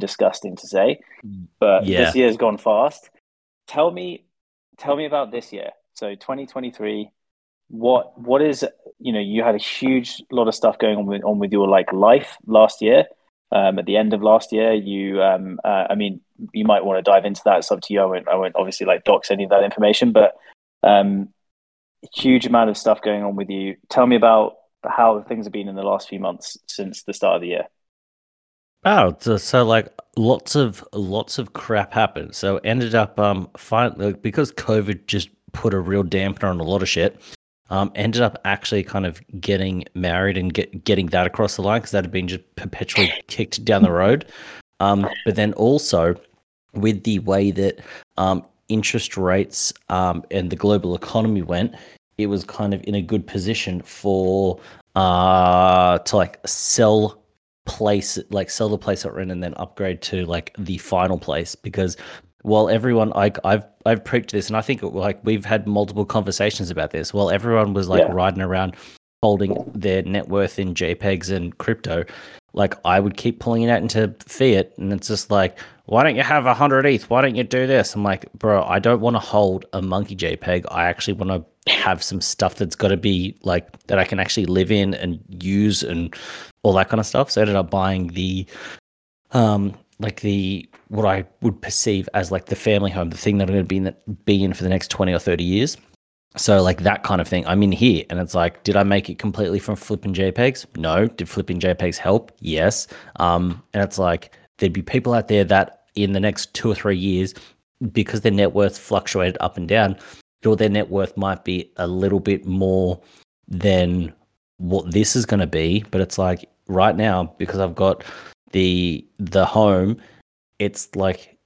disgusting to say, but Yeah. this year's gone fast. Tell me, tell me about this year. So 2023. What what is you know you had a huge lot of stuff going on with on with your like life last year. Um, at the end of last year, you um, uh, I mean you might want to dive into that. It's up to you. I won't I won't obviously like dox any of that information, but um, huge amount of stuff going on with you. Tell me about how things have been in the last few months since the start of the year. Oh, so, like lots of lots of crap happened. So ended up um finally because COVID just put a real dampener on a lot of shit. Um, ended up actually kind of getting married and get getting that across the line because that had been just perpetually kicked down the road. Um, but then also with the way that um interest rates um and the global economy went, it was kind of in a good position for uh to like sell place like sell the place that we're in and then upgrade to like the final place because while everyone like I've I've preached this and I think like we've had multiple conversations about this while everyone was like Yeah. riding around holding their net worth in JPEGs and crypto like I would keep pulling it out into fiat and it's just like why don't you have a hundred ETH why don't you do this I'm like bro I don't want to hold a monkey JPEG I actually want to have some stuff that's got to be like that I can actually live in and use and all that kind of stuff. So I ended up buying the um like the what I would perceive as like the family home, the thing that I'm going to be in, be in for the next 20 or 30 years. So like that kind of thing. I'm in here and it's like, did I make it completely from flipping JPEGs? No. Did flipping JPEGs help? Yes. Um, and it's like there'd be people out there that in the next two or three years, because their net worth fluctuated up and down, or their net worth might be a little bit more than what this is going to be. But it's like right now, because I've got the the home, it's like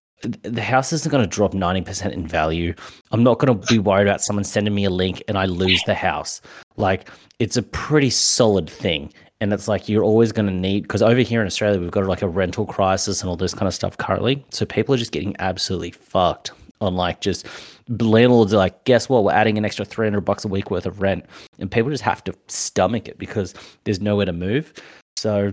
the house isn't going to drop 90% in value. I'm not going to be worried about someone sending me a link and I lose the house. Like it's a pretty solid thing. And it's like you're always going to need because over here in Australia we've got like a rental crisis and all this kind of stuff currently. So people are just getting absolutely fucked on like just landlords are like, guess what? We're adding an extra 300 bucks a week worth of rent, and people just have to stomach it because there's nowhere to move. So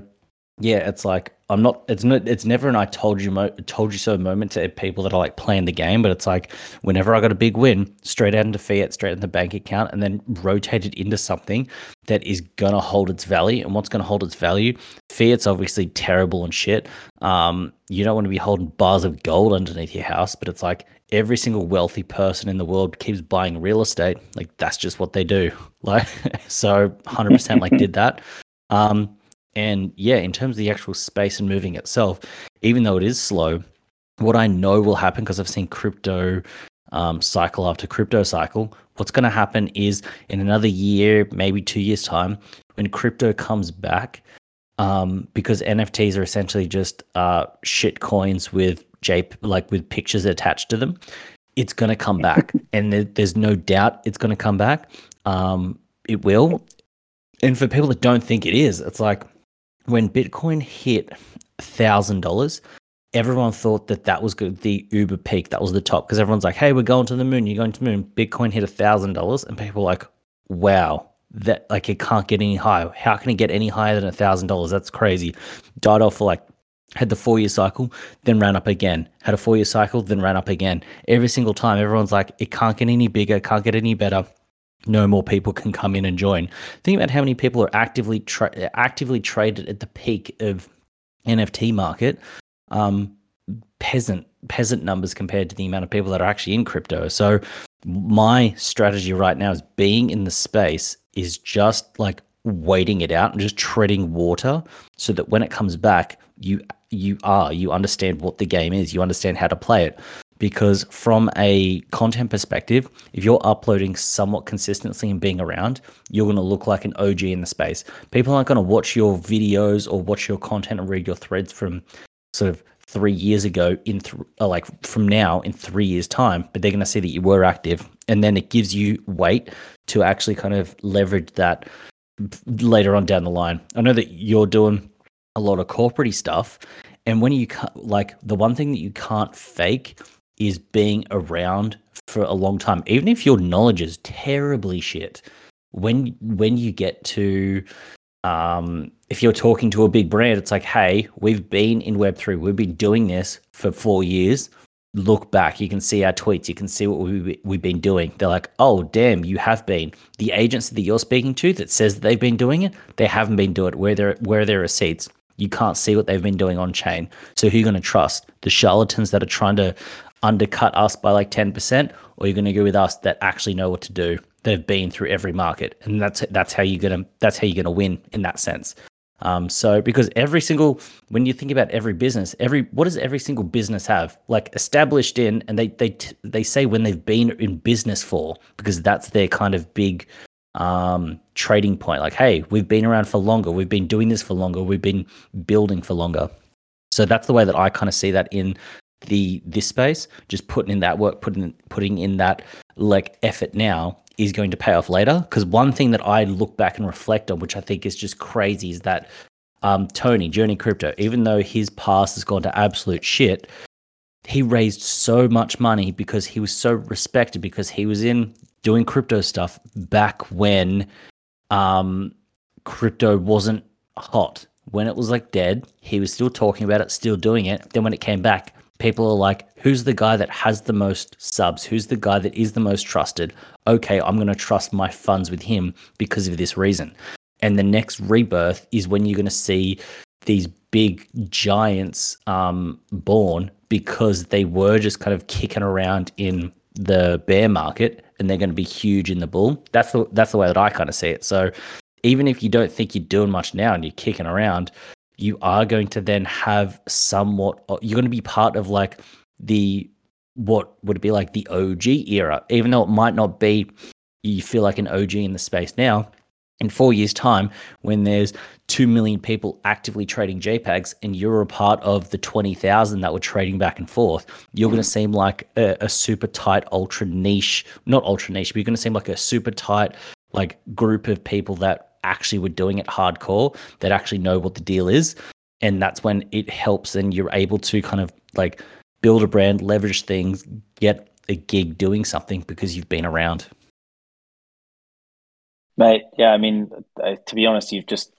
yeah, it's like I'm not. It's not. It's never an "I told you, mo- told you so" moment to people that are like playing the game. But it's like whenever I got a big win, straight out into fiat, straight in the bank account, and then rotate it into something that is gonna hold its value. And what's gonna hold its value? Fiat's obviously terrible and shit. Um, you don't want to be holding bars of gold underneath your house, but it's like every single wealthy person in the world keeps buying real estate. Like that's just what they do. Like so, hundred percent like did that. Um, and yeah, in terms of the actual space and moving itself, even though it is slow, what I know will happen because I've seen crypto um, cycle after crypto cycle, what's going to happen is in another year, maybe two years' time, when crypto comes back, um, because NFTs are essentially just uh, shit coins with J like with pictures attached to them, it's going to come back, and there, there's no doubt it's going to come back. Um, it will. And for people that don't think it is, it's like when Bitcoin hit thousand dollars, everyone thought that that was good, the Uber peak, that was the top, because everyone's like, "Hey, we're going to the moon. You're going to the moon." Bitcoin hit thousand dollars, and people were like, "Wow, that like it can't get any higher. How can it get any higher than thousand dollars? That's crazy." Died off for like had the four year cycle, then ran up again. Had a four year cycle, then ran up again. Every single time, everyone's like, "It can't get any bigger. Can't get any better." No more people can come in and join. Think about how many people are actively tra- actively traded at the peak of NFT market. Um, peasant peasant numbers compared to the amount of people that are actually in crypto. So my strategy right now is being in the space is just like waiting it out and just treading water so that when it comes back you you are you understand what the game is you understand how to play it because from a content perspective, if you're uploading somewhat consistently and being around, you're going to look like an OG in the space. People aren't going to watch your videos or watch your content and read your threads from sort of three years ago in th- uh, like from now in three years time but they're going to see that you were active and then it gives you weight to actually kind of leverage that later on down the line i know that you're doing a lot of corporate stuff and when you like the one thing that you can't fake is being around for a long time even if your knowledge is terribly shit when when you get to um, if you're talking to a big brand, it's like, hey, we've been in Web3, we've been doing this for four years. Look back, you can see our tweets, you can see what we, we've been doing. They're like, oh, damn, you have been. The agency that you're speaking to that says that they've been doing it, they haven't been doing it. Where, there, where are their receipts? You can't see what they've been doing on chain. So who are you going to trust? The charlatans that are trying to undercut us by like 10%, or you're going to go with us that actually know what to do? They've been through every market, and that's that's how you're gonna that's how you're gonna win in that sense. Um, so because every single when you think about every business, every what does every single business have like established in, and they they they say when they've been in business for because that's their kind of big um, trading point. Like, hey, we've been around for longer, we've been doing this for longer, we've been building for longer. So that's the way that I kind of see that in the this space. Just putting in that work, putting putting in that like effort now is going to pay off later. Because one thing that I look back and reflect on, which I think is just crazy, is that um, Tony Journey Crypto, even though his past has gone to absolute shit, he raised so much money because he was so respected because he was in doing crypto stuff back when um, crypto wasn't hot. When it was like dead, he was still talking about it, still doing it. Then when it came back, people are like, who's the guy that has the most subs? Who's the guy that is the most trusted? Okay, I'm going to trust my funds with him because of this reason. And the next rebirth is when you're going to see these big giants um, born because they were just kind of kicking around in the bear market and they're going to be huge in the bull. That's the, that's the way that I kind of see it. So even if you don't think you're doing much now and you're kicking around, you are going to then have somewhat you're going to be part of like the what would it be like the OG era. Even though it might not be you feel like an OG in the space now in 4 years time when there's 2 million people actively trading JPEGs and you're a part of the 20,000 that were trading back and forth you're going to mm-hmm. seem like a, a super tight ultra niche not ultra niche but you're going to seem like a super tight like group of people that actually were doing it hardcore that actually know what the deal is. And that's when it helps and you're able to kind of like build a brand leverage things get a gig doing something because you've been around. Mate yeah i mean uh, to be honest you've just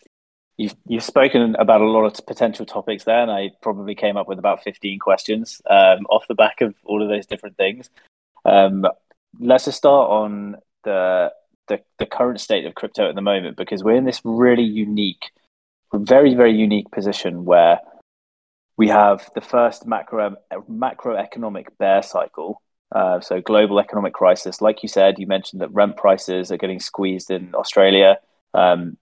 you've you've spoken about a lot of potential topics there and i probably came up with about 15 questions um, off the back of all of those different things. Um, let's just start on the the, the current state of crypto at the moment because we're in this really unique, very, very unique position where we have the first macro macroeconomic bear cycle. Uh, so global economic crisis. Like you said, you mentioned that rent prices are getting squeezed in Australia. Um,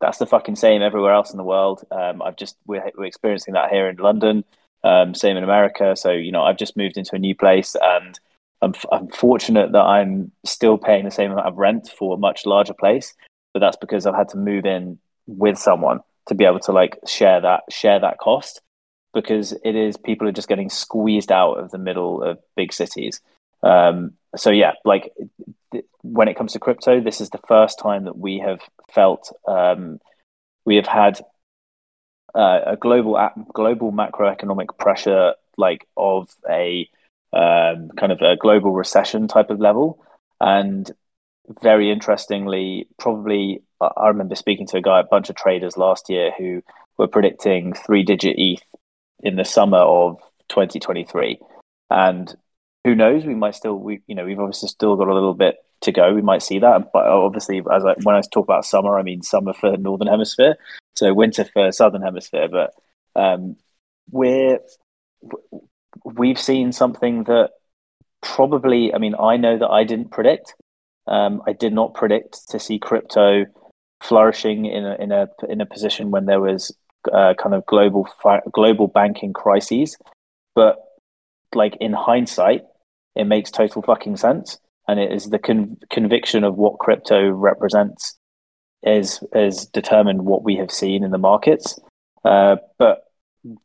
that's the fucking same everywhere else in the world. Um, I've just we're, we're, experiencing that here in London. Um, same in America. So you know, I've just moved into a new place and I'm, I'm fortunate that I'm still paying the same amount of rent for a much larger place, but that's because I've had to move in with someone to be able to like share that share that cost because it is people are just getting squeezed out of the middle of big cities. Um, so yeah, like th- when it comes to crypto, this is the first time that we have felt um, we have had uh, a global global macroeconomic pressure like of a um, kind of a global recession type of level. And very interestingly, probably I remember speaking to a guy, a bunch of traders last year who were predicting three digit ETH in the summer of 2023. And who knows, we might still, we, you know, we've obviously still got a little bit to go. We might see that. But obviously, as I, when I talk about summer, I mean summer for Northern Hemisphere. So winter for Southern Hemisphere. But um, we're, we've seen something that probably, I mean, I know that I didn't predict. Um, I did not predict to see crypto flourishing in a in a in a position when there was uh, kind of global fi- global banking crises. But like in hindsight, it makes total fucking sense, and it is the con- conviction of what crypto represents is is determined what we have seen in the markets. Uh, but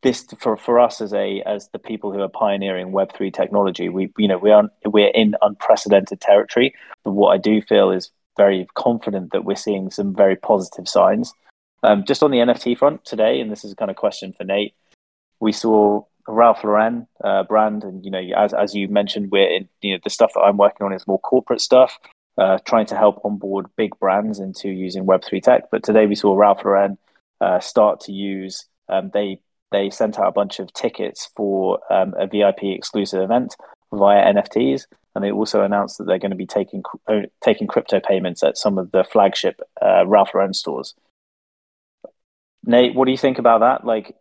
this for for us as a as the people who are pioneering Web three technology, we you know we are we're in unprecedented territory. But what I do feel is very confident that we're seeing some very positive signs. Um, just on the NFT front today, and this is kind of question for Nate. We saw Ralph Lauren uh, brand, and you know, as as you mentioned, we're in you know the stuff that I'm working on is more corporate stuff. uh, trying to help onboard big brands into using Web3 tech. But today we saw Ralph Lauren uh, start to use, um, they, they sent out a bunch of tickets for um, a VIP exclusive event via NFTs. And they also announced that they're going to be taking uh, taking crypto payments at some of the flagship uh, Ralph Lauren stores. Nate, what do you think about that? Like,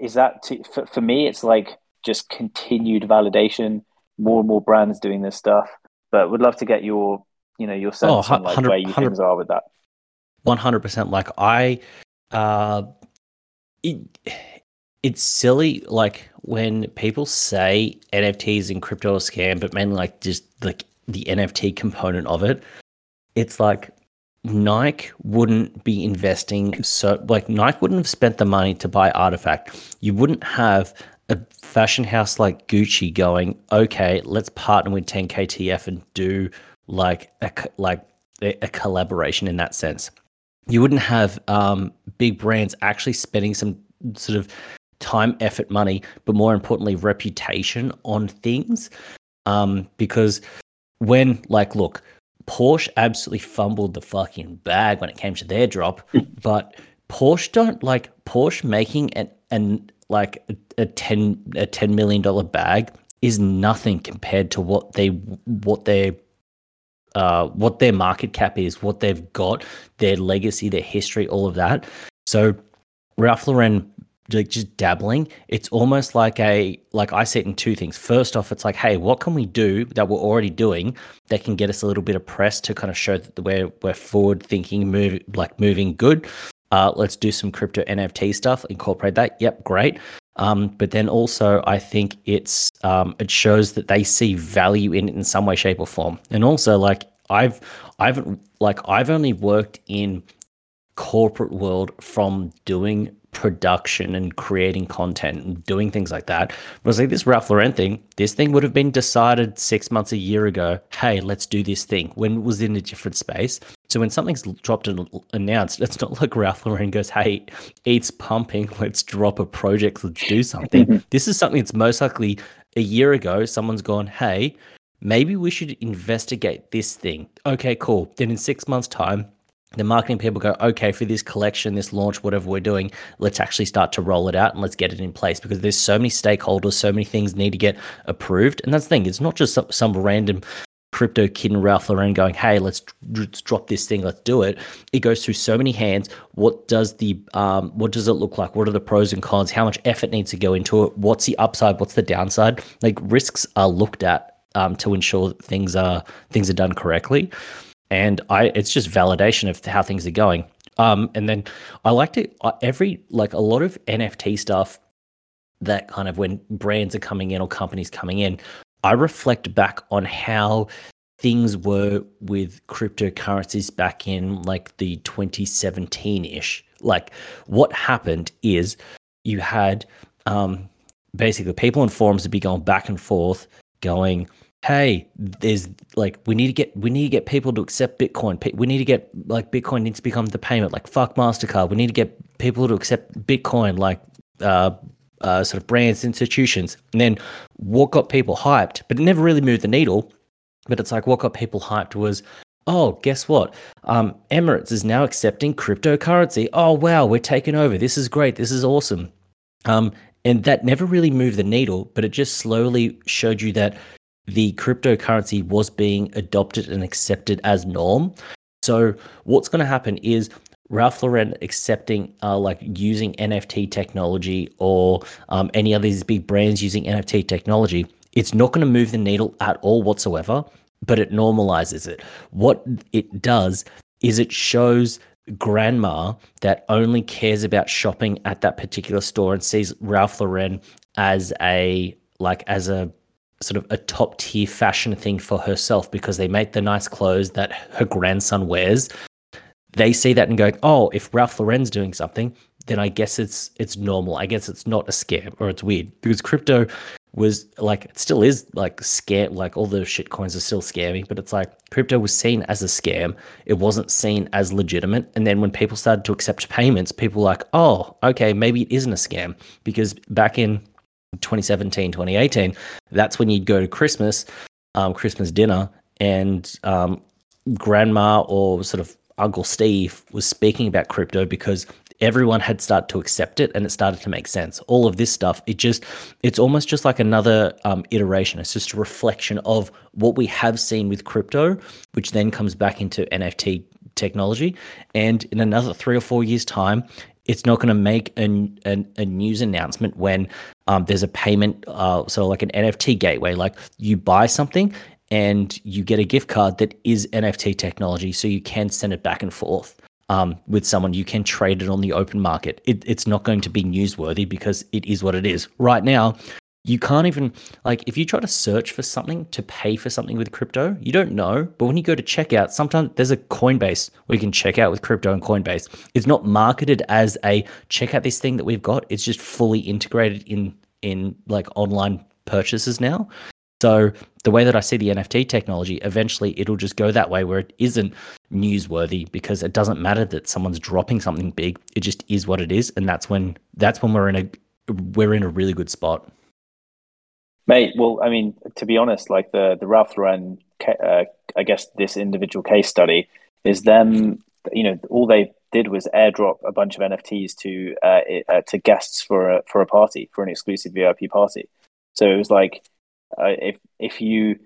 is that for, for me? It's like just continued validation. More and more brands doing this stuff but would love to get your you know your sense oh, on like where you things are with that. One hundred percent. Like I, uh, it, it's silly. Like when people say NFTs and crypto are scam, but mainly like just like the NFT component of it. It's like Nike wouldn't be investing so like Nike wouldn't have spent the money to buy RTFKT. You wouldn't have a fashion house like Gucci going, okay, let's partner with 10KTF and do like a like a, a collaboration in that sense. You wouldn't have um, big brands actually spending some sort of time, effort, money, but more importantly, reputation on things. Um, because when, like, look, Porsche absolutely fumbled the fucking bag when it came to their drop, but Porsche don't like Porsche making an an like a, a 10 a 10 million dollar bag is nothing compared to what they what their uh, what their market cap is, what they've got, their legacy, their history, all of that. So Ralph Lauren like just dabbling, it's almost like a like I it in two things. First off, it's like, hey, what can we do that we're already doing that can get us a little bit of press to kind of show that we're we're forward thinking, move like moving good. Uh, let's do some crypto NFT stuff, incorporate that. Yep, great. Um, but then also, I think it's um, it shows that they see value in it in some way, shape, or form. And also, like I've I've like I've only worked in corporate world from doing production and creating content and doing things like that. But I was like, this Ralph Lauren thing, this thing would have been decided six months, a year ago. Hey, let's do this thing when it was in a different space. So when something's dropped and announced, it's not like Ralph Lauren goes, hey, it's pumping. Let's drop a project. Let's do something. Mm-hmm. this is something that's most likely a year ago, someone's gone, hey, maybe we should investigate this thing. Okay, cool. Then in six months' time, the marketing people go, okay, for this collection, this launch, whatever we're doing, let's actually start to roll it out and let's get it in place because there's so many stakeholders, so many things need to get approved. And that's the thing, it's not just some, some random crypto kid and Ralph Lauren going, hey, let's, let's, drop this thing, let's do it. It goes through so many hands. What does the um, what does it look like? What are the pros and cons? How much effort needs to go into it? What's the upside? What's the downside? Like risks are looked at um, to ensure that things are things are done correctly and I it's just validation of how things are going. Um, and then I like to uh, every like a lot of NFT stuff that kind of when brands are coming in or companies coming in, I reflect back on how things were with cryptocurrencies back in like the 2017 ish. Like what happened is you had um, basically people in forums would be going back and forth, going, hey, there's like we need to get we need to get people to accept Bitcoin. We need to get like Bitcoin needs to become the payment. Like fuck Mastercard. We need to get people to accept Bitcoin. Like uh, uh, sort of brands, institutions. And then what got people hyped, but it never really moved the needle. But it's like what got people hyped was, oh, guess what? Um, Emirates is now accepting cryptocurrency. Oh wow, we're taking over. This is great. This is awesome. Um, and that never really moved the needle, but it just slowly showed you that the cryptocurrency was being adopted and accepted as norm. So what's going to happen is Ralph Lauren accepting uh, like using NFT technology or um, any of these big brands using NFT technology, it's not going to move the needle at all whatsoever, but it normalizes it. What it does is it shows grandma that only cares about shopping at that particular store and sees Ralph Lauren as a like as a sort of a top tier fashion thing for herself because they make the nice clothes that her grandson wears. They see that and go, "Oh, if Ralph Lauren's doing something, then I guess it's it's normal. I guess it's not a scam or it's weird." Because crypto was like it still is like scam like all the shit coins are still scammy, but it's like crypto was seen as a scam. It wasn't seen as legitimate. And then when people started to accept payments, people were like, "Oh, okay, maybe it isn't a scam." Because back in 2017, 2018, that's when you'd go to Christmas, um, Christmas dinner, and um, grandma or sort of Uncle Steve was speaking about crypto because everyone had started to accept it and it started to make sense. All of this stuff, it just, it's almost just like another um, iteration. It's just a reflection of what we have seen with crypto, which then comes back into NFT technology. And in another three or four years' time, it's not going to make an, an, a news announcement when um, there's a payment, uh, so like an NFT gateway, like you buy something and you get a gift card that is NFT technology, so you can send it back and forth um, with someone. You can trade it on the open market. It, it's not going to be newsworthy because it is what it is. Right now, you can't even like if you try to search for something to pay for something with crypto, you don't know. But when you go to checkout, sometimes there's a Coinbase where you can check out with crypto and Coinbase. It's not marketed as a check out this thing that we've got. It's just fully integrated in in like online purchases now. So the way that I see the NFT technology, eventually it'll just go that way where it isn't newsworthy because it doesn't matter that someone's dropping something big. It just is what it is, and that's when that's when we're in a we're in a really good spot. Mate, well, I mean, to be honest, like the the Ralph Lauren, uh, I guess this individual case study is them. You know, all they did was airdrop a bunch of NFTs to uh, uh, to guests for a for a party for an exclusive VIP party. So it was like if if you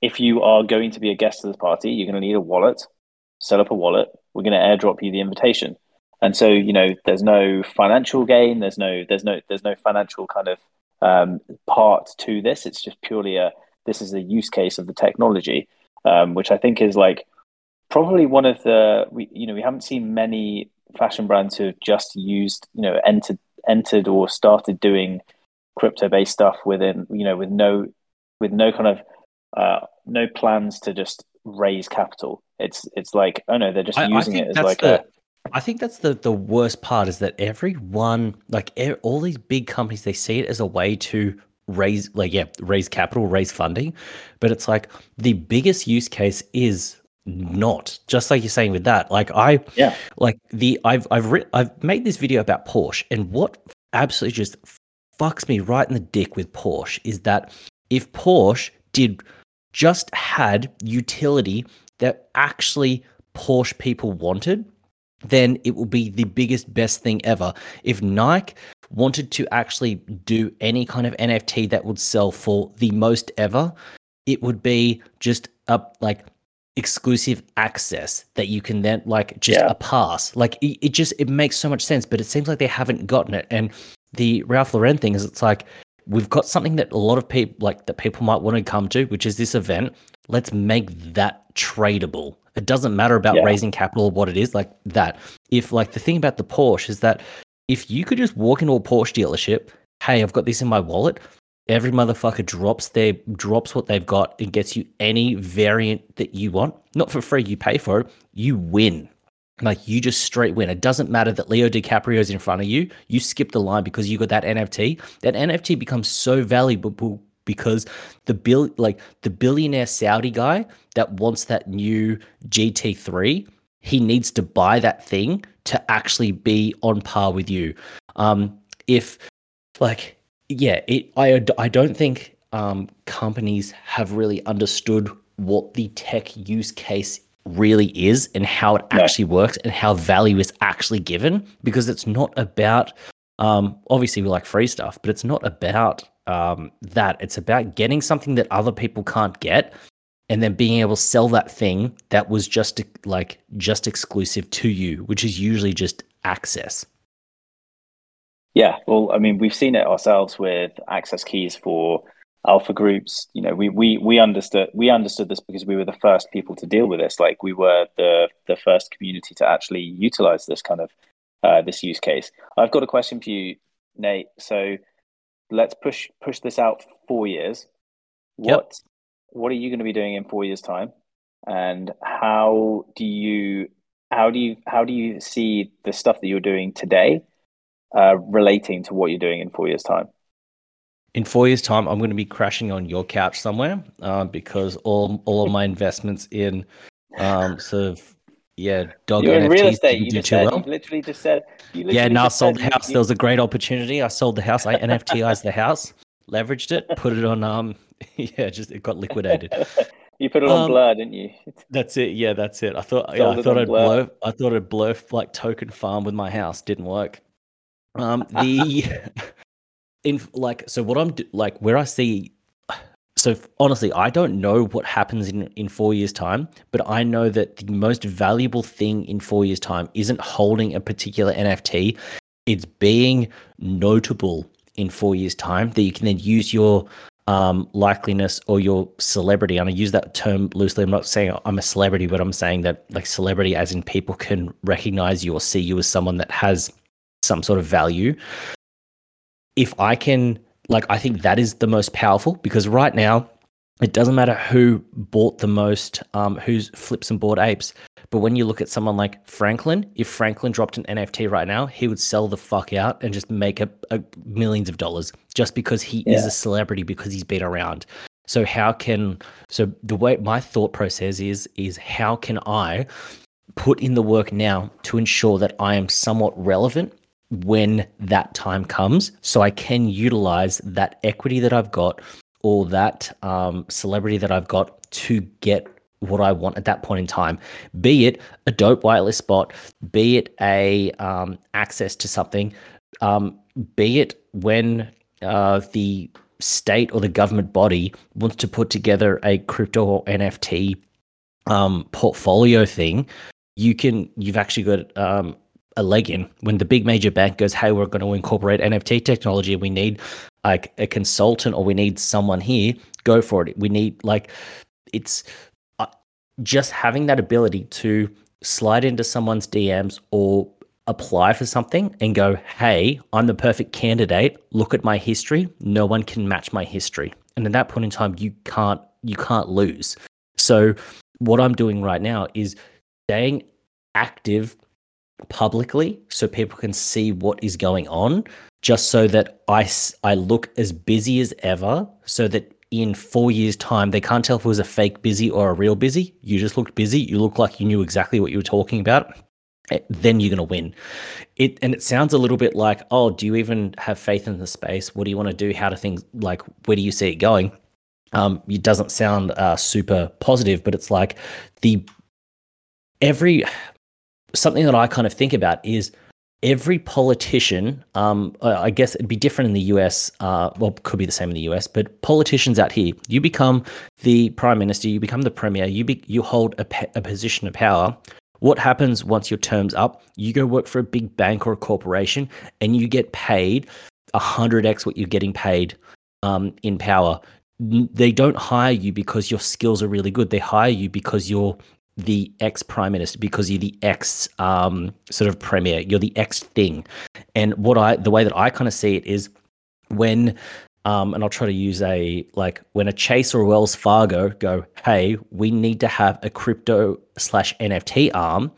if you are going to be a guest to this party, you're going to need a wallet. Set up a wallet. We're going to airdrop you the invitation. And so you know, there's no financial gain. There's no there's no there's no financial kind of um, part to this. It's just purely a this is a use case of the technology, um, which I think is like probably one of the we you know we haven't seen many fashion brands who have just used you know entered entered or started doing crypto based stuff within you know with no with no kind of uh, no plans to just raise capital. It's it's like oh no, they're just I, using I it as like the, a. I think that's the the worst part is that everyone like all these big companies they see it as a way to raise like yeah raise capital raise funding but it's like the biggest use case is not just like you're saying with that like i yeah like the i've i've written i've made this video about porsche and what absolutely just fucks me right in the dick with Porsche is that if Porsche did just had utility that actually Porsche people wanted, then it will be the biggest, best thing ever. If Nike wanted to actually do any kind of NFT that would sell for the most ever, it would be just a like exclusive access that you can then like just yeah. a pass. Like it, it just it makes so much sense, but it seems like they haven't gotten it. And the Ralph Lauren thing is it's like we've got something that a lot of people like that people might want to come to, which is this event. Let's make that tradable. It doesn't matter about yeah. raising capital or what it is, like that. If like the thing about the Porsche is that if you could just walk into a Porsche dealership, hey, I've got this in my wallet, every motherfucker drops their drops what they've got and gets you any variant that you want. Not for free, you pay for it. You win. Like you just straight win. It doesn't matter that Leo DiCaprio is in front of you. You skip the line because you got that NFT. That NFT becomes so valuable because the bill like the billionaire Saudi guy that wants that new GT3, he needs to buy that thing to actually be on par with you. Um if like yeah, it I I don't think um companies have really understood what the tech use case really is and how it actually works and how value is actually given because it's not about um, obviously we like free stuff but it's not about um, that. It's about getting something that other people can't get and then being able to sell that thing that was just like just exclusive to you which is usually just access. Yeah well i mean we've seen it ourselves with access keys for alpha groups you know we we we understood we understood this because we were the first people to deal with this. Like we were the the first community to actually utilize this kind of uh, this use case. I've got a question for you nate. So let's push push this out four years. What yep. what are you going to be doing in four years time? And how do you how do you how do you see the stuff that you're doing today uh, relating to what you're doing in four years time in four years' time, I'm going to be crashing on your couch somewhere uh, because all all of my investments in um, sort of yeah dog You're NFTs in real estate. You just said, well. you literally just said. yeah, no, I sold the house. You, there was a great opportunity. I sold the house. I NFTized the house, leveraged it, put it on. Um, yeah, just it got liquidated. You put it on Um, blur, didn't you? That's it. Yeah, that's it. I thought yeah, I thought I'd Blur. blow I thought I'd blow like token farm with my house. Didn't work. Um the in like so what I'm like where I see so honestly, I don't know what happens in in 4 years time, but I know that the most valuable thing in 4 years time isn't holding a particular NFT, it's being notable in 4 years time that you can then use your um, likeliness or your celebrity. And I use that term loosely. I'm not saying I'm a celebrity, but I'm saying that like celebrity, as in people can recognize you or see you as someone that has some sort of value. If I can, like, I think that is the most powerful because right now, it doesn't matter who bought the most, um, who's flips and bought apes. But when you look at someone like Franklin, if Franklin dropped an NFT right now, he would sell the fuck out and just make a, a millions of dollars just because he is a celebrity because he's been around. So how can so the way my thought process is is how can I put in the work now to ensure that I am somewhat relevant when that time comes so I can utilize that equity that I've got or that um, celebrity that I've got to get what I want at that point in time, be it a dope whitelist spot, be it a um, access to something, um, be it when uh, the state or the government body wants to put together a crypto or NFT um, portfolio thing, you can you've actually got um, a leg in when the big major bank goes, "Hey, we're going to incorporate NFT technology. We need like a consultant or we need someone here. Go for it. We need like it's uh, just having that ability to slide into someone's DMs or apply for something and go, "Hey, I'm the perfect candidate. Look at my history. No one can match my history." And at that point in time, you can't you can't lose. So what I'm doing right now is staying active publicly so people can see what is going on just so that I, I look as busy as ever so that in four years time they can't tell if it was a fake busy or a real busy. You just looked busy. You look like you knew exactly what you were talking about. Eh, then you're going to win. It and it sounds a little bit like oh do you even have faith in the space? What do you want to do? How do things like where do you see it going? Um, it doesn't sound uh, super positive but it's like the every something that I kind of think about is every politician. Um, I guess it'd be different in the US. Uh, well, could be the same in the US, but politicians out here, you become the prime minister, you become the premier, you be, you hold a, a position of power. What happens once your term's up? You go work for a big bank or a corporation, and you get paid a hundred x what you're getting paid um, in power. They don't hire you because your skills are really good. They hire you because you're the ex prime minister because you're the ex um, sort of premier. You're the ex thing. And what I the way that I kind of see it is when um, and I'll try to use a like when a Chase or Wells Fargo go, hey, we need to have a crypto slash NFT arm.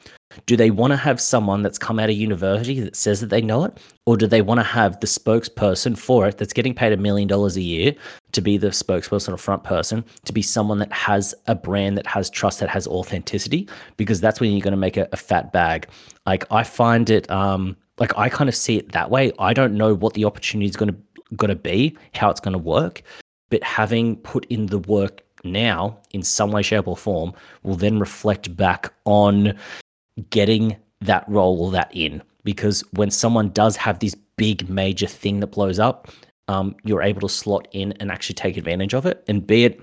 Do they want to have someone that's come out of university that says that they know it, or do they want to have the spokesperson for it that's getting paid a million dollars a year to be the spokesperson or front person to be someone that has a brand that has trust that has authenticity? Because that's when you're going to make a, a fat bag. Like i find it um like i kind of see it that way. I don't know what the opportunity is going to going to be how it's going to work but having put in the work now in some way shape or form will then reflect back on getting that role or that in because when someone does have this big major thing that blows up um, you're able to slot in and actually take advantage of it and be it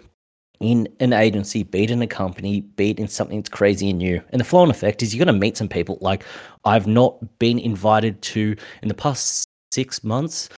in an agency, be it in a company, be it in something that's crazy and new. And the flow on effect is you're going to meet some people. Like I've not been invited to in the past six months,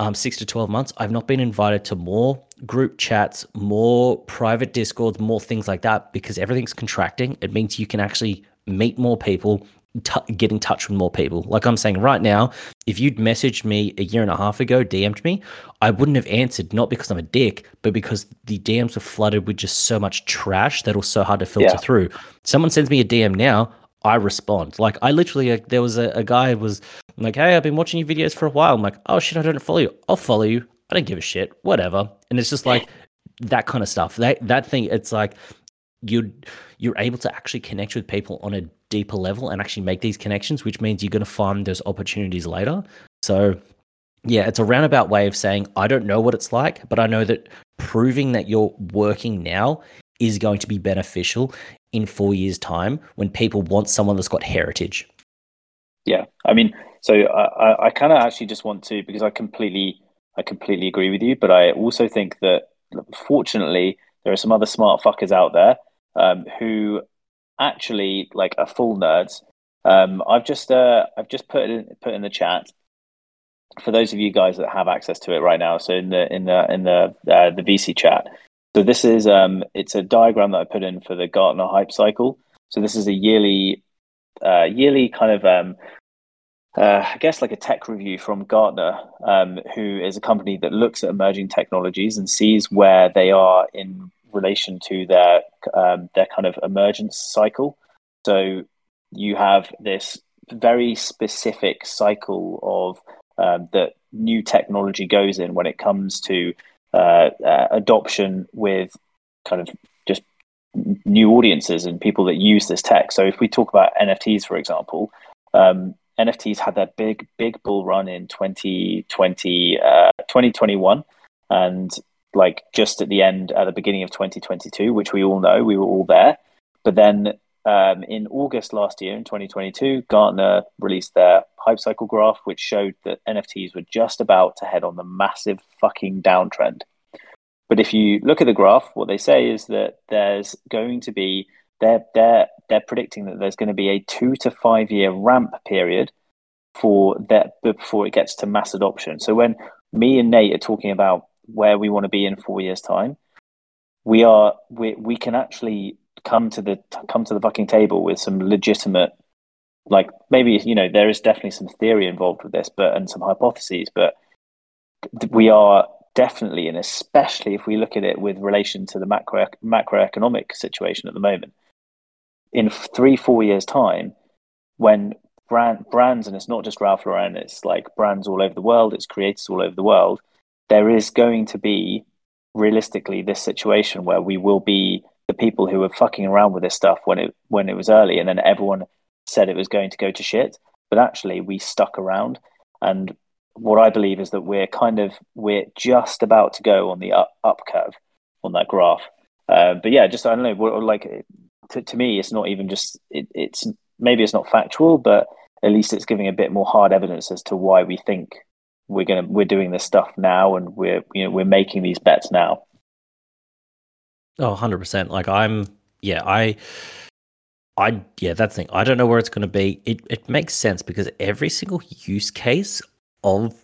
um, six to 12 months, I've not been invited to more group chats, more private discords, more things like that because everything's contracting. It means you can actually meet more people, t- get in touch with more people. Like I'm saying right now, if you'd messaged me a year and a half ago, DM'd me, I wouldn't have answered, not because I'm a dick, but because the DMs were flooded with just so much trash that it was so hard to filter Yeah. through. Someone sends me a DM now, I respond. Like I literally, uh, there was a, a guy who was like, "Hey, I've been watching your videos for a while." I'm like, "Oh shit, I don't follow you. I'll follow you. I don't give a shit. Whatever." And it's just like that kind of stuff. That that thing. It's like you you're able to actually connect with people on a deeper level and actually make these connections, which means you're going to find those opportunities later. So yeah, it's a roundabout way of saying I don't know what it's like, but I know that proving that you're working now is going to be beneficial in four years' time when people want someone that's got heritage. Yeah, I mean, so I, I kind of actually just want to because I completely, I completely agree with you, but I also think that fortunately there are some other smart fuckers out there um, who actually like are full nerds. Um, I've just, uh, I've just put in, put in the chat for those of you guys that have access to it right now. So in the in the in the uh, the VC chat, so this is um, it's a diagram that I put in for the Gartner hype cycle. So this is a yearly, uh, yearly kind of, um, uh, I guess, like a tech review from Gartner, um, who is a company that looks at emerging technologies and sees where they are in relation to their um, their kind of emergence cycle. So you have this very specific cycle of um, that new technology goes in when it comes to uh, uh, adoption with kind of just new audiences and people that use this tech. So if we talk about NFTs, for example, um, NFTs had that big, big bull run in 2020, uh, 2021. And like just at the end, at the beginning of 2022, which we all know, we were all there. But then um, in August last year, in 2022, Gartner released their hype cycle graph, which showed that NFTs were just about to head on the massive fucking downtrend. But if you look at the graph, what they say is that there's going to be they're they're they're predicting that there's going to be a two to five year ramp period for that before it gets to mass adoption. So when me and Nate are talking about where we want to be in four years' time, we are we we can actually come to the come to the fucking table with some legitimate like maybe you know there is definitely some theory involved with this but and some hypotheses but we are definitely and especially if we look at it with relation to the macro macroeconomic situation at the moment in three four years time when brand brands and it's not just Ralph Lauren it's like brands all over the world it's creators all over the world there is going to be realistically this situation where we will be the people who were fucking around with this stuff when it when it was early, and then everyone said it was going to go to shit. But actually, we stuck around, and what I believe is that we're kind of we're just about to go on the up, up curve on that graph. Uh, but yeah, just I don't know. Like to, to me, it's not even just it, it's maybe it's not factual, but at least it's giving a bit more hard evidence as to why we think we're gonna we're doing this stuff now and we're you know we're making these bets now. Oh, 100%. Like I'm yeah, I I yeah, that's the thing. I don't know where it's going to be. It it makes sense because every single use case of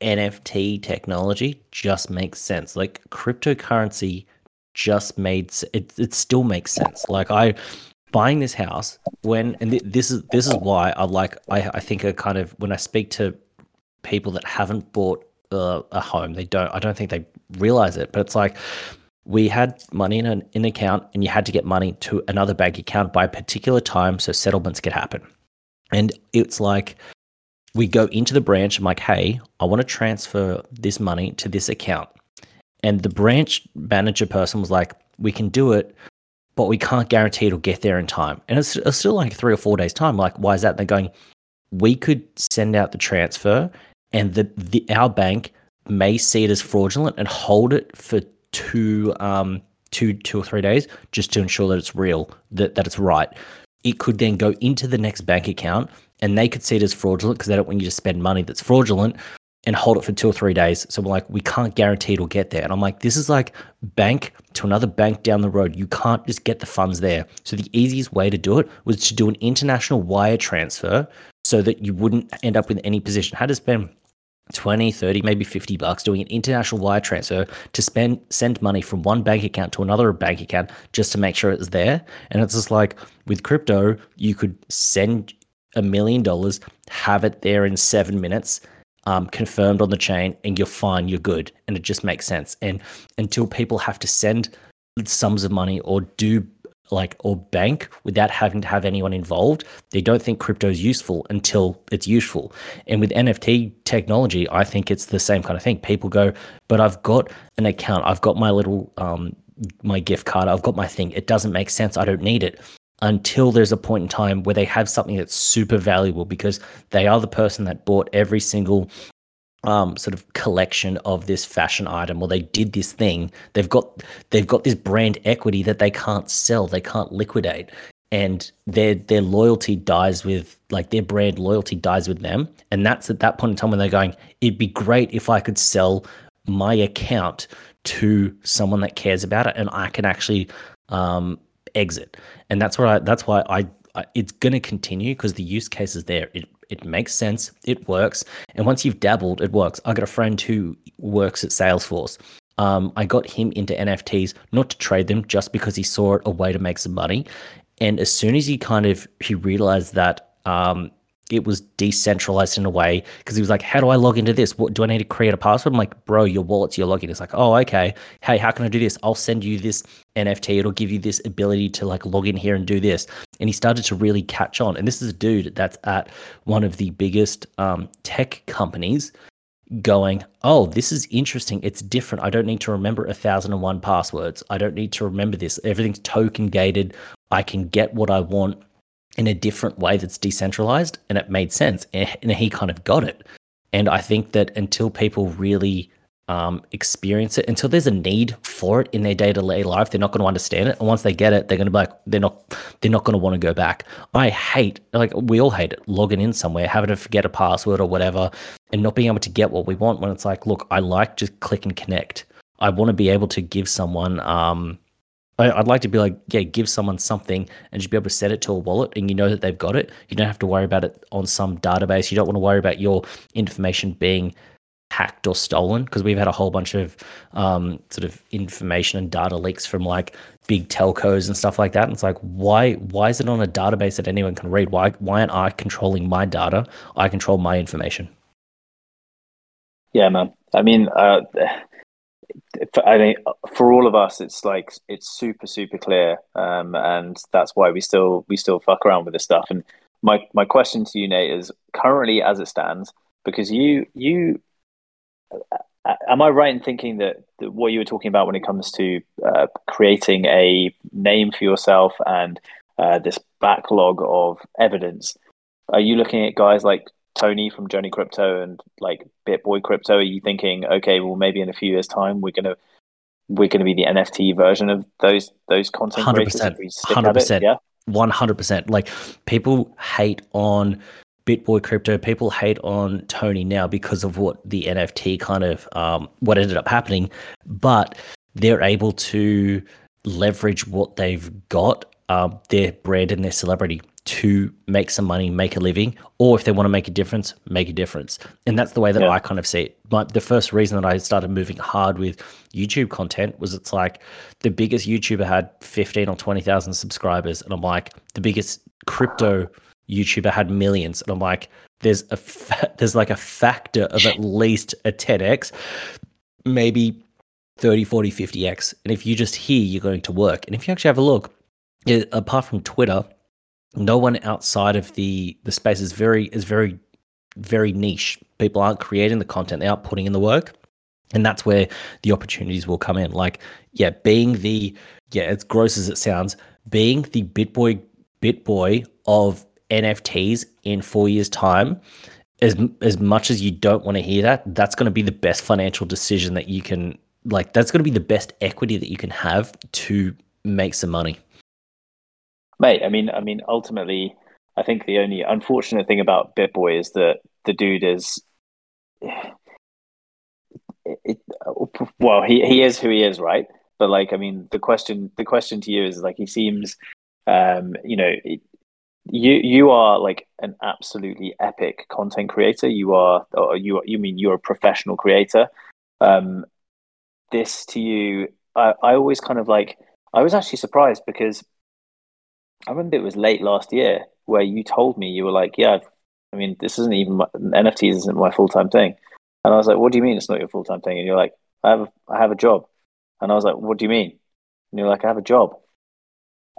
NFT technology just makes sense. Like cryptocurrency just made it it still makes sense. Like I buying this house when and th- this is this is why I like I I think I kind of when I speak to people that haven't bought a home, they don't I don't think they realize it, but it's like we had money in an, in account and you had to get money to another bank account by a particular time so settlements could happen. And it's like we go into the branch. I'm like, hey, I want to transfer this money to this account. And the branch manager person was like, we can do it, but we can't guarantee it'll get there in time. And it's, it's still like three or four days' time. Like, why is that? And they're going, we could send out the transfer and the, the our bank may see it as fraudulent and hold it for two um two two or three days just to ensure that it's real that, that it's right it could then go into the next bank account and they could see it as fraudulent because they don't want you to spend money that's fraudulent and hold it for two or three days. So we're like, we can't guarantee it'll get there. And I'm like, this is like bank to another bank down the road. You can't just get the funds there. So the easiest way to do it was to do an international wire transfer so that you wouldn't end up in any position. Had to spend 20, 30, maybe 50 bucks doing an international wire transfer to spend send money from one bank account to another bank account just to make sure it's there. And it's just like with crypto, you could send a million dollars, have it there in seven minutes, um, confirmed on the chain, and you're fine, you're good. And it just makes sense. And until people have to send sums of money or do like or bank without having to have anyone involved they don't think crypto is useful until it's useful. And with nft technology i think it's the same kind of thing. People go but i've got an account. I've got my little um my gift card. I've got my thing. It doesn't make sense. I don't need it. Until there's a point in time where they have something that's super valuable because they are the person that bought every single um, sort of collection of this fashion item. Or they did this thing. They've got they've got this brand equity that they can't sell. They can't liquidate. And their their loyalty dies with like their brand loyalty dies with them. And that's at that point in time when they're going it'd be great if i could sell my account to someone that cares about it and i can actually um, exit. And that's why I, that's why I, I it's going to continue because the use case is there. It it makes sense. It works. And once you've dabbled it works. I got a friend who works at salesforce. Um, I got him into NFTs not to trade them, just because he saw it a way to make some money. And as soon as he kind of he realized that um, it was decentralized in a way, because he was like, "How do I log into this? What do I need to create a password?" I'm like, "Bro, your wallet's your login." It's like, "Oh, okay. Hey, how can I do this? I'll send you this NFT. It'll give you this ability to like log in here and do this." And he started to really catch on. And this is a dude that's at one of the biggest um, tech companies going, oh, this is interesting. It's different. I don't need to remember a thousand and one passwords. I don't need to remember this. Everything's token gated. I can get what I want in a different way that's decentralized. And it made sense. And he kind of got it. And I think that until people really um, experience it, until there's a need for it in their day to day life, they're not going to understand it. And once they get it, they're going to be like, they're not, they're not going to want to go back. I hate, like we all hate it, logging in somewhere, having to forget a password or whatever, and not being able to get what we want. When it's like, look, I like just click and connect. I want to be able to give someone um, I'd like to be like, yeah, give someone something and just be able to set it to a wallet and you know that they've got it. You don't have to worry about it on some database. You don't want to worry about your information being hacked or stolen because we've had a whole bunch of um, sort of information and data leaks from like big telcos and stuff like that. And it's like, why why is it on a database that anyone can read? Why why aren't I controlling my data? I control my information. Yeah, man. I mean, uh, I think for all of us, it's like it's super super clear, um, and that's why we still we still fuck around with this stuff. And my my question to you, Nate, is currently as it stands, because you you am I right in thinking that, that, what you were talking about when it comes to uh, creating a name for yourself and uh, this backlog of evidence? Are you looking at guys like Tony from Journey Crypto and like BitBoy Crypto? Are you thinking, okay, well, maybe in a few years' time we're gonna we're gonna be the NFT version of those those content 100%, creators? Hundred percent, yeah, one hundred percent. Like people hate on BitBoy Crypto, people hate on Tony now because of what the NFT kind of um, what ended up happening, but they're able to leverage what they've got, um, their brand and their celebrity to make some money, make a living, or if they want to make a difference, make a difference. And that's the way that yeah. I kind of see it. But the first reason that I started moving hard with YouTube content was it's like the biggest YouTuber had 15 or 20,000 subscribers. And I'm like, the biggest crypto YouTuber had millions. And I'm like, there's a fa- there's like a factor of at least a 10x, maybe 30, 40, 50x. And if you just hear, you're going to work. And if you actually have a look, apart from Twitter, no one outside of the the space is very is very very niche. People aren't creating the content; they aren't putting in the work, and that's where the opportunities will come in. Like, yeah, being the yeah, as gross as it sounds, being the BitBoy BitBoy of NFTs in four years' time. As as much as you don't want to hear that, that's going to be the best financial decision that you can like. That's going to be the best equity that you can have to make some money mate. I mean, I mean, ultimately, I think the only unfortunate thing about BitBoy is that the dude is. It, it, well, he, he is who he is, right? But like, I mean, the question the question to you is like, he seems, um, you know, it, you you are like an absolutely epic content creator. You are, or you you mean you're a professional creator. Um, this to you, I, I always kind of like. I was actually surprised because I remember it was late last year where you told me you were like, yeah, I mean, this isn't even my, NFTs isn't my full time thing, and I was like, what do you mean it's not your full time thing? And you're like, I have a, I have a job, and I was like, what do you mean? And you're like, I have a job,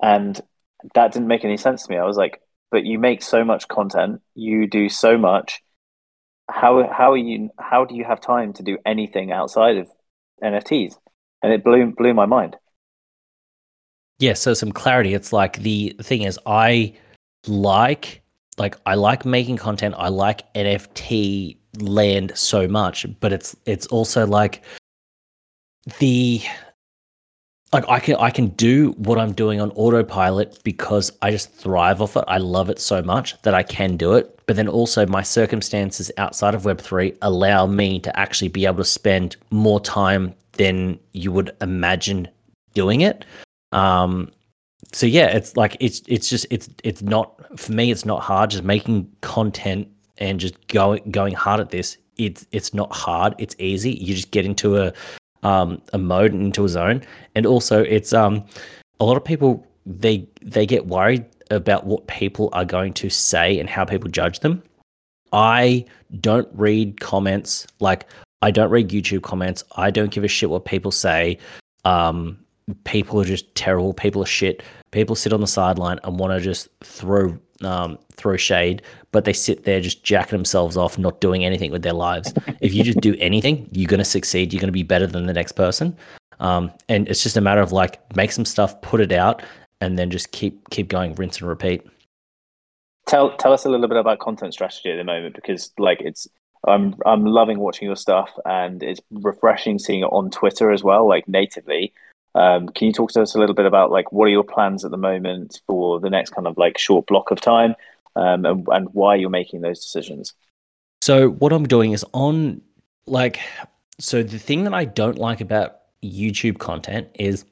and that didn't make any sense to me. I was like, but you make so much content, you do so much. How how are you? How do you have time to do anything outside of NFTs? And it blew blew my mind. Yeah, so some clarity. It's like the thing is, I like like I like making content. I like NFT land so much, but it's it's also like the like I can I can do what I'm doing on autopilot because I just thrive off it. I love it so much that I can do it. But then also my circumstances outside of Web3 allow me to actually be able to spend more time than you would imagine doing it. Um so yeah, it's like it's it's just it's it's not for me it's not hard just making content and just going going hard at this. It's it's not hard, it's easy. You just get into a um, a mode into a zone, and also it's um, a lot of people they they get worried about what people are going to say and how people judge them. I don't read comments like I don't read YouTube comments. I don't give a shit what people say. Um, people are just terrible. People are shit. People sit on the sideline and want to just throw um, throw shade, but they sit there just jacking themselves off, not doing anything with their lives. if you just do anything, you're going to succeed. You're going to be better than the next person. Um, and it's just a matter of like make some stuff, put it out, and then just keep keep going, rinse and repeat. Tell tell us a little bit about content strategy at the moment because like it's I'm I'm loving watching your stuff and it's refreshing seeing it on Twitter as well, like natively. Um, can you talk to us a little bit about like what are your plans at the moment for the next kind of like short block of time, um, and, and why you're making those decisions? So what I'm doing is on like so the thing that I don't like about YouTube content is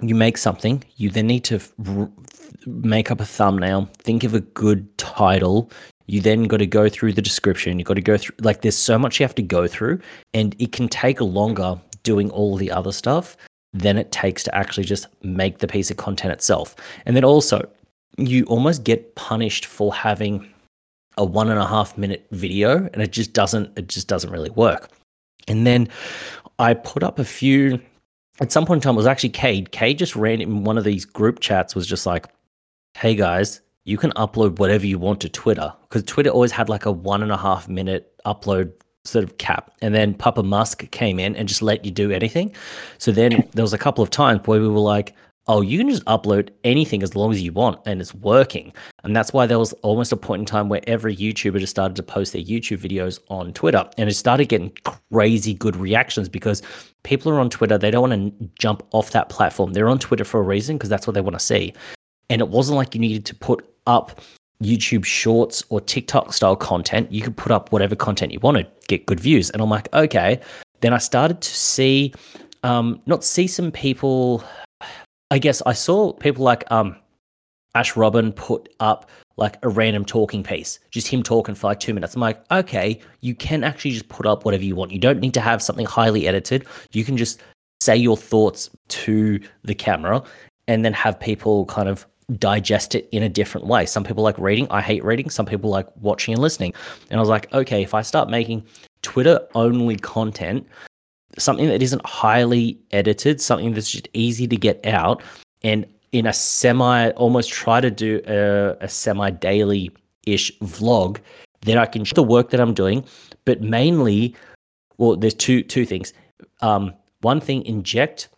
you make something, you then need to r- make up a thumbnail, think of a good title. You then got to go through the description. You got to go through like there's so much you have to go through, and it can take longer doing all the other stuff than it takes to actually just make the piece of content itself. And then also, you almost get punished for having a one and a half minute video, and it just doesn't it just doesn't really work. And then I put up a few. At some point in time, it was actually Cade. Cade just ran in one of these group chats. Was just like, "Hey guys, you can upload whatever you want to Twitter because Twitter always had like a one and a half minute upload sort of cap. And then Papa Musk came in and just let you do anything. So then there was a couple of times where we were like, oh, you can just upload anything as long as you want and it's working. And that's why there was almost a point in time where every YouTuber just started to post their YouTube videos on Twitter and it started getting crazy good reactions because people are on Twitter. They don't want to jump off that platform. They're on Twitter for a reason because that's what they want to see. And it wasn't like you needed to put up YouTube shorts or TikTok style content, you could put up whatever content you wanted, get good views. And I'm like, okay. Then I started to see, um, not see some people. I guess I saw people like um, Ash Robin put up like a random talking piece, just him talking for like two minutes. I'm like, okay, you can actually just put up whatever you want. You don't need to have something highly edited. You can just say your thoughts to the camera and then have people kind of digest it in a different way. Some people like reading. I hate reading. Some people like watching and listening. And I was like, okay, if I start making Twitter only content, something that isn't highly edited, something that's just easy to get out, and in a semi, almost try to do a, a semi daily ish vlog, then I can show the work that I'm doing. But mainly, well, there's two two things. Um, one thing, inject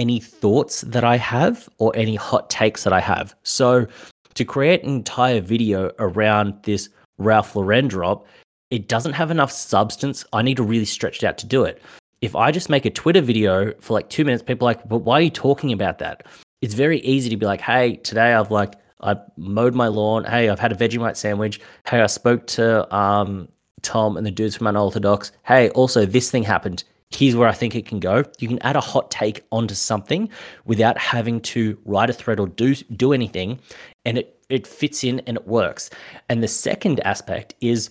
any thoughts that I have or any hot takes that I have. So to create an entire video around this Ralph Lauren drop, it doesn't have enough substance. I need to really stretch it out to do it. If I just make a Twitter video for like two minutes, people are like, but why are you talking about that? It's very easy to be like, hey, today I've like I mowed my lawn. Hey, I've had a Vegemite sandwich. Hey, I spoke to um, Tom and the dudes from Unorthodox. Hey, also this thing happened here's where I think it can go. You can add a hot take onto something without having to write a thread or do do anything, and it it fits in and it works. And the second aspect is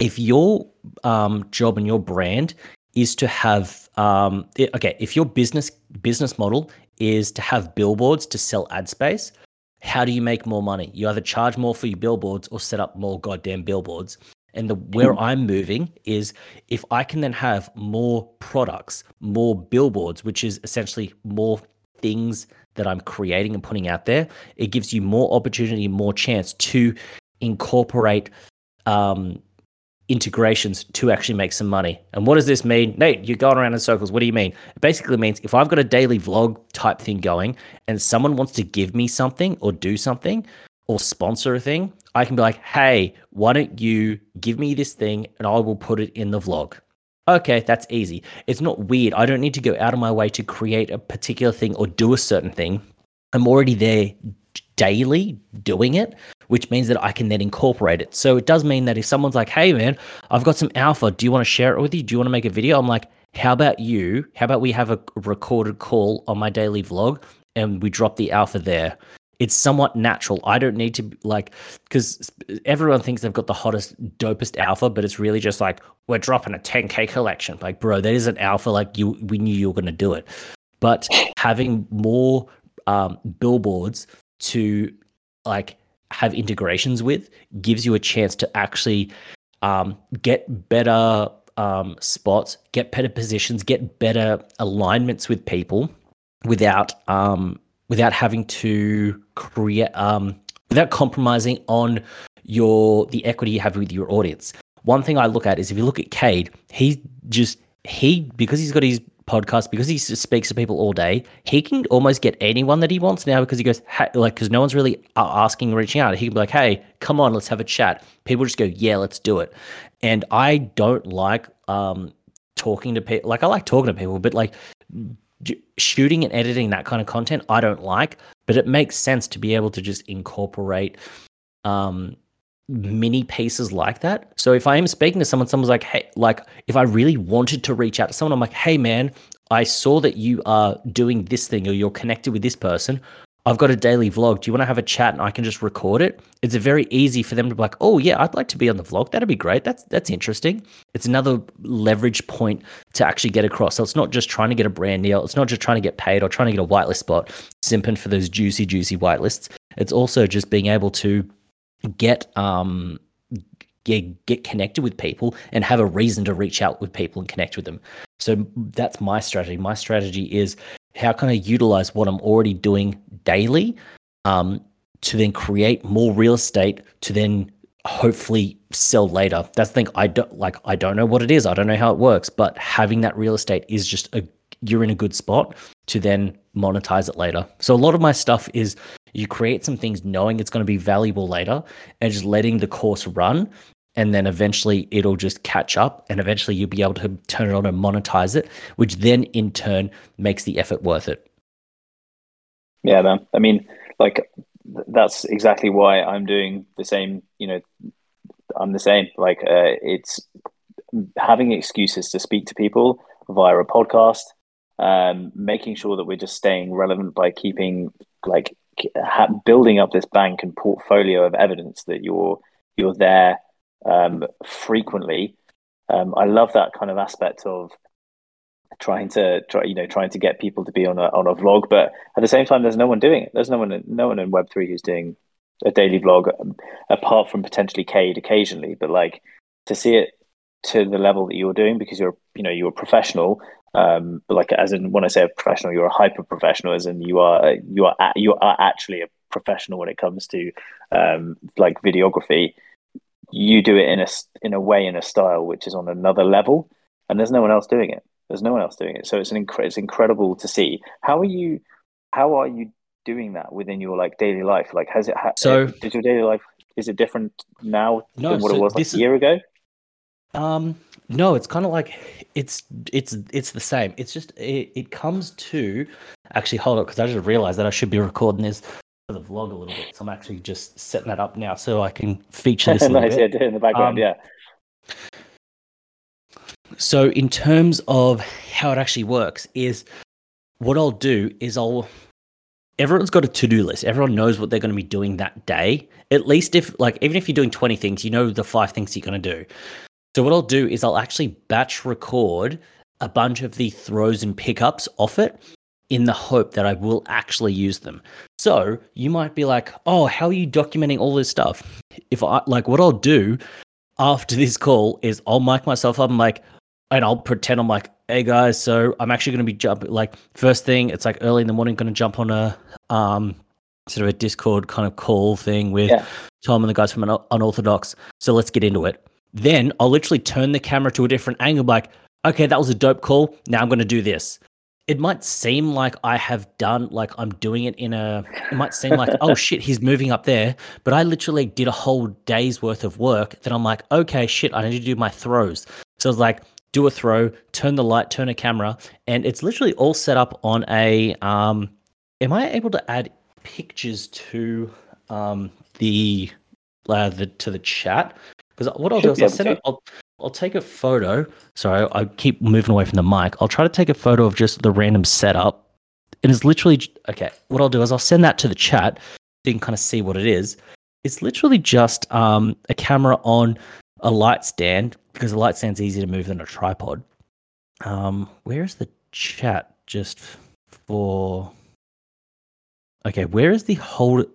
if your um, job and your brand is to have um, it, okay, if your business business model is to have billboards to sell ad space, how do you make more money? You either charge more for your billboards or set up more goddamn billboards. And the where hmm. I'm moving is if I can then have more products, more billboards, which is essentially more things that I'm creating and putting out there, it gives you more opportunity, more chance to incorporate um, integrations to actually make some money. And what does this mean? Nate, you're going around in circles. What do you mean? It basically means if I've got a daily vlog type thing going and someone wants to give me something or do something, or sponsor a thing, I can be like, hey, why don't you give me this thing and I will put it in the vlog? Okay, that's easy. It's not weird. I don't need to go out of my way to create a particular thing or do a certain thing. I'm already there daily doing it, which means that I can then incorporate it. So it does mean that if someone's like, hey, man, I've got some alpha. Do you want to share it with you? Do you want to make a video? I'm like, how about you? How about we have a recorded call on my daily vlog and we drop the alpha there? It's somewhat natural. I don't need to like because everyone thinks they've got the hottest, dopest alpha, but it's really just like we're dropping a 10k collection. Like, bro, that is an alpha. Like you, we knew you were going to do it. But having more um, billboards to like have integrations with gives you a chance to actually um, get better um, spots, get better positions, get better alignments with people without um, without having to create um, without compromising on your the equity you have with your audience. One thing I look at is if you look at Cade, he just he because he's got his podcast because he speaks to people all day. He can almost get anyone that he wants now because he goes hey, like because no one's really asking, or reaching out. He can be like, "Hey, come on, let's have a chat." People just go, "Yeah, let's do it." And I don't like um talking to people. Like I like talking to people, but like shooting and editing that kind of content, I don't like. But it makes sense to be able to just incorporate um mini pieces like that. So if I am speaking to someone, someone's like, hey, like if I really wanted to reach out to someone, I'm like, hey man, I saw that you are doing this thing or you're connected with this person. I've got a daily vlog. Do you want to have a chat and I can just record it? It's very easy for them to be like, oh yeah, I'd like to be on the vlog. That'd be great. That's that's interesting. It's another leverage point to actually get across. So it's not just trying to get a brand deal. It's not just trying to get paid or trying to get a whitelist spot, simping for those juicy, juicy whitelists. It's also just being able to get um get, get connected with people and have a reason to reach out with people and connect with them. So that's my strategy. My strategy is how can I utilize what I'm already doing daily um, to then create more real estate to then hopefully sell later. That's the thing. I don't like. I don't know what it is. I don't know how it works. But having that real estate is just a you're in a good spot to then monetize it later. So a lot of my stuff is you create some things knowing it's going to be valuable later and just letting the course run. And then eventually it'll just catch up and eventually you'll be able to turn it on and monetize it, which then in turn makes the effort worth it. Yeah, man. I mean, like that's exactly why I'm doing the same, you know, I'm the same. Like uh, it's having excuses to speak to people via a podcast, um, making sure that we're just staying relevant by keeping like ha- building up this bank and portfolio of evidence that you're you're there um, frequently. Um, I love that kind of aspect of trying to try you know trying to get people to be on a on a vlog, but at the same time, there's no one doing it. There's no one no one in Web three who's doing a daily vlog um, apart from potentially Cade occasionally. But like to see it to the level that you're doing because you're you know you're a professional um, but like as in when I say a professional, you're a hyper professional, as in you are you are you are actually a professional when it comes to um, like videography. You do it in a in a way in a style which is on another level, and there's no one else doing it. There's no one else doing it, so it's an inc- it's incredible to see. How are you? How are you doing that within your like daily life? Like, has it ha- so? Is your daily life is it different now no, than what so it was like a year ago? Um, no, it's kind of like it's it's it's the same. It's just it, it comes to actually hold up because I just realized that I should be recording this for the vlog a little bit. So I'm actually just setting that up now so I can feature this. nice, yeah, do it in the background, um, yeah. So in terms of how it actually works, is what I'll do is I'll everyone's got a to-do list. Everyone knows what they're going to be doing that day. At least if like even if you're doing 20 things, you know the five things you're going to do. So what I'll do is I'll actually batch record a bunch of the throws and pickups off it in the hope that I will actually use them. So you might be like, oh, how are you documenting all this stuff? If I like what I'll do after this call is I'll mic myself up and like and I'll pretend I'm like, hey guys, so I'm actually gonna be jumping like first thing, it's like early in the morning, gonna jump on a um sort of a Discord kind of call thing with yeah. Tom and the guys from Unorthodox. So let's get into it. Then I'll literally turn the camera to a different angle, like, okay, that was a dope call. Now I'm going to do this. It might seem like I have done like I'm doing it in a it might seem like oh shit he's moving up there. But I literally did a whole day's worth of work that I'm like okay shit I need to do my throws. So it's like do a throw turn the light turn a camera. And it's literally all set up on a um am I able to add pictures to um the uh, the to the chat? Because what I'll do is I'll send it I'll, I'll take a photo. Sorry, I keep moving away from the mic. I'll try to take a photo of just the random setup. And it's literally okay. What I'll do is I'll send that to the chat. So you can kind of see what it is. It's literally just um, a camera on a light stand because a light stand's easier to move than a tripod. Um, where's the chat? Just for okay, where is the hold?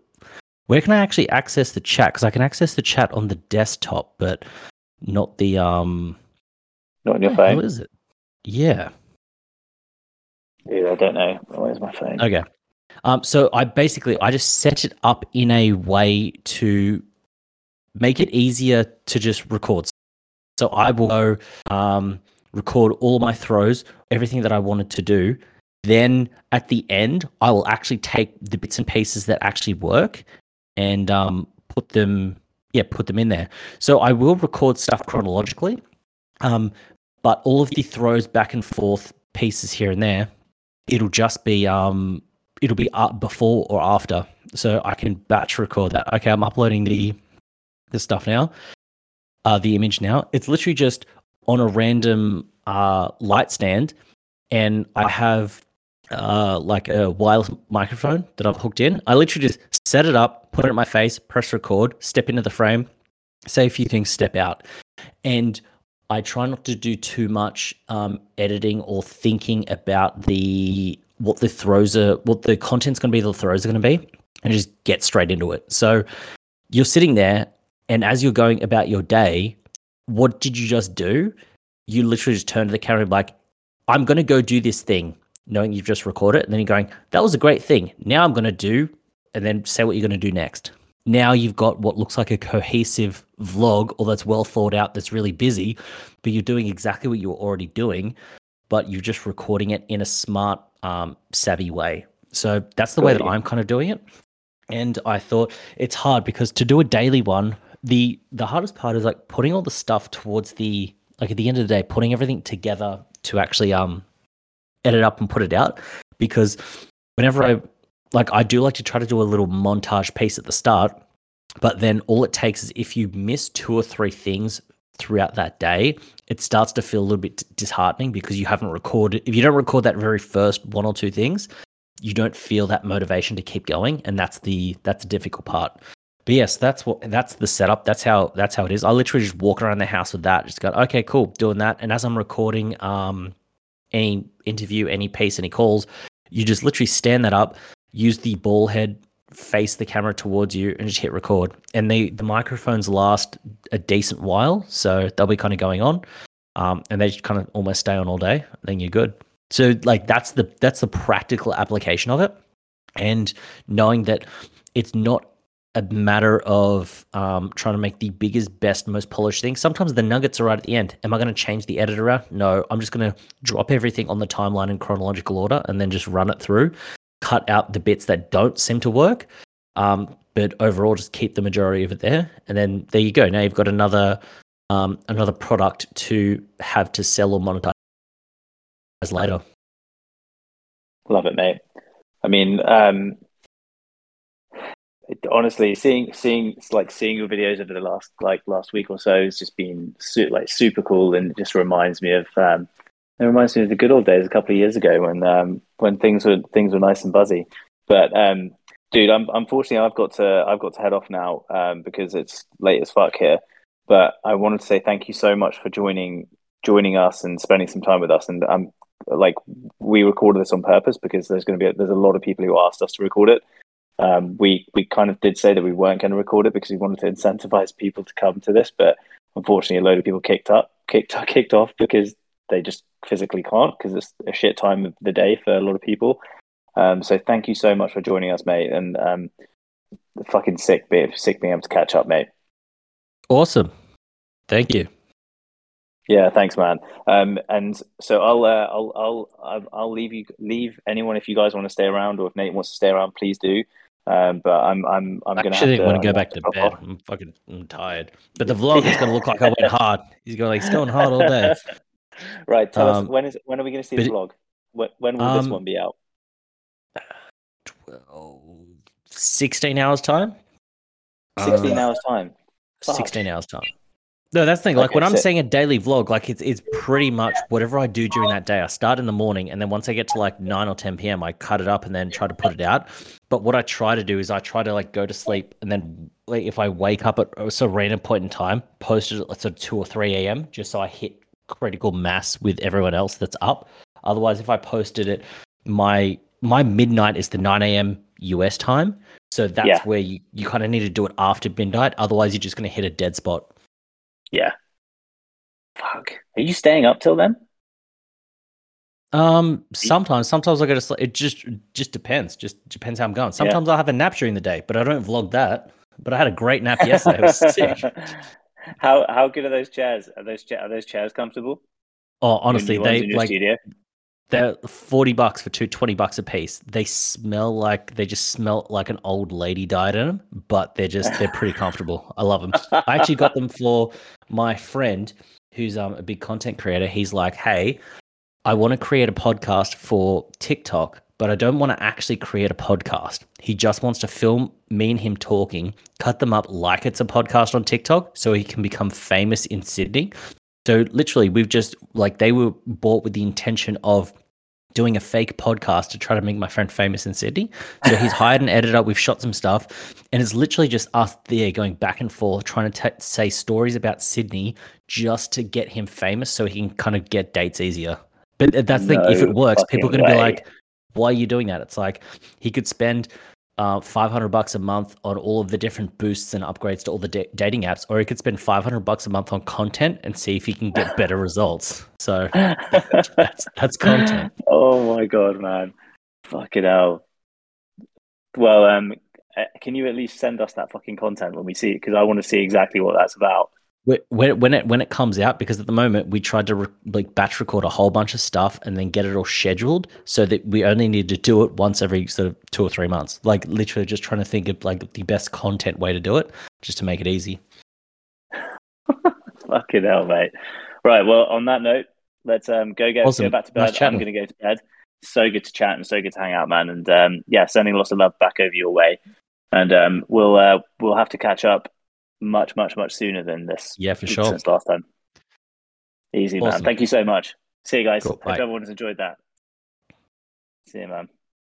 Where can I actually access the chat? Because I can access the chat on the desktop, but not the um. Not on your phone. What is it? Yeah. Yeah, I don't know. Where's my phone? Okay. Um, so I basically I just set it up in a way to make it easier to just record. So I will go um, record all my throws, everything that I wanted to do. Then at the end, I will actually take the bits and pieces that actually work and um, put them yeah, put them in there. So I will record stuff chronologically, um, but all of the throws back and forth pieces here and there, it'll just be um, it'll be up before or after. So I can batch record that. Okay, I'm uploading the the stuff now, uh, the image now. It's literally just on a random uh, light stand, and I have uh, like a wireless microphone that I've hooked in. I literally just set it up, put it in my face, press record, step into the frame, say a few things, step out. And I try not to do too much um, editing or thinking about the what the throws are, what the content's going to be, the throws are going to be, and just get straight into it. So you're sitting there, and as you're going about your day, what did you just do? You literally just turn to the camera and be like, I'm going to go do this thing knowing you've just recorded it, and then you're going, that was a great thing. Now I'm going to do, and then say what you're going to do next. Now you've got what looks like a cohesive vlog, or that's well thought out, that's really busy, but you're doing exactly what you were already doing, but you're just recording it in a smart, um, savvy way. So that's the way that I'm kind of doing it. And I thought it's hard because to do a daily one, the the hardest part is like putting all the stuff towards the like at the end of the day, putting everything together to actually um edit up and put it out because whenever I like I do like to try to do a little montage piece at the start, but then all it takes is if you miss two or three things throughout that day, it starts to feel a little bit disheartening because you haven't recorded if you don't record that very first one or two things, you don't feel that motivation to keep going and that's the that's the difficult part. But yes, that's what that's the setup. That's how that's how it is. I literally just walk around the house with that. Just go, okay, cool, doing that. And as I'm recording um any interview, any piece, any calls, you just literally stand that up, use the ball head, face the camera towards you, and just hit record. And the the microphones last a decent while, so they'll be kind of going on, um, and they just kind of almost stay on all day. Then you're good. So like that's the that's the practical application of it, and knowing that it's not a matter of um, trying to make the biggest, best, most polished thing. Sometimes the nuggets are right at the end. Am I going to change the editor around? No, I'm just going to drop everything on the timeline in chronological order and then just run it through, cut out the bits that don't seem to work. Um, but overall, just keep the majority of it there, and then there you go. Now you've got another um, another product to have to sell or monetize later. Love it, mate. I mean, um, honestly seeing seeing like seeing your videos over the last like last week or so has just been su- like super cool and it just reminds me of um it reminds me of the good old days a couple of years ago when um when things were things were nice and buzzy. But um dude I'm, unfortunately i've got to i've got to head off now um because it's late as fuck here. But i wanted to say thank you so much for joining joining us and spending some time with us. And i'm like we recorded this on purpose because there's going to be a, there's a lot of people who asked us to record it um, we we kind of did say that we weren't going to record it because we wanted to incentivize people to come to this, but unfortunately, a load of people kicked up, kicked kicked off because they just physically can't because it's a shit time of the day for a lot of people. Um, so thank you so much for joining us, mate, and um, fucking sick, sick being able to catch up, mate. Awesome, thank you. Yeah, thanks, man. Um, and so I'll, uh, I'll, I'll, I'll, I'll leave you, leave anyone if you guys want to stay around, or if Nate wants to stay around, please do. Um, but I'm, I'm, I'm gonna actually have to, want to go back gonna to bed. off. I'm fucking I'm tired. But the vlog is gonna look like I went hard. He's going like he's going hard all day. right. Tell us Um, when is when are we going to see the vlog? When, when will this Um, one be out? 12, 16 hours time. Sixteen Um, hours time. Fuck. 16 hours time. No, that's the thing. Like Okay, when I'm so- saying a daily vlog, like it's it's pretty much whatever I do during that day. I start in the morning, and then once I get to like nine or 10 p.m., I cut it up and then try to put it out. But what I try to do is I try to like go to sleep, and then like if I wake up at a random point in time, post it at sort of two or three a.m. just so I hit critical mass with everyone else that's up. Otherwise, if I posted it, my my midnight is the 9 a.m. US time. So that's Yeah. where you, you kind of need to do it after midnight. Otherwise, you're just going to hit a dead spot. Yeah. Fuck. Are you staying up till then? Um, sometimes, sometimes I go to sleep. It just just depends. Just depends how I'm going. Sometimes I'll have a nap during the day, but I don't vlog that. But I had a great nap yesterday. It was sick. how how good are those chairs? Are those cha- are those chairs comfortable? Oh, honestly, ones they like studio? They're forty bucks for two, 20 bucks a piece. They smell like they just smell like an old lady died in them, but they're just they're pretty comfortable. I love them. I actually got them for my friend who's um a big content creator. He's like, hey, I want to create a podcast for TikTok, but I don't want to actually create a podcast. He just wants to film me and him talking, cut them up like it's a podcast on TikTok so he can become famous in Sydney. So literally we've just like they were bought with the intention of doing a fake podcast to try to make my friend famous in Sydney. So he's hired an editor. We've shot some stuff, and it's literally just us there going back and forth, trying to t- say stories about Sydney just to get him famous, so he can kind of get dates easier. But that's the thing. If it works, people are going to be like, "Why are you doing that?" It's like he could spend. Uh, 500 bucks a month on all of the different boosts and upgrades to all the da- dating apps, or he could spend 500 bucks a month on content and see if he can get better results. So that's that's content. oh my god, man! Fucking hell. Well, um, uh, can you at least send us that fucking content when we see it? Because I want to see exactly what that's about. Wh- when when it when it comes out because at the moment we tried to re- like batch record a whole bunch of stuff and then get it all scheduled so that we only need to do it once every sort of two or three months like literally just trying to think of like the best content way to do it just to make it easy Fucking hell, mate. Right. Well, on that note, let's um go get Awesome. go back to Nice bed. I'm going to go to bed. So good to chat and so good to hang out, man. And um, yeah, sending lots of love back over your way. And um, we'll uh, we'll have to catch up much, much, much sooner than this. yeah for sure Since last time. Easy, man. Thank you so much. See you guys. Cool. Hope Bye. everyone's enjoyed that. See you, man.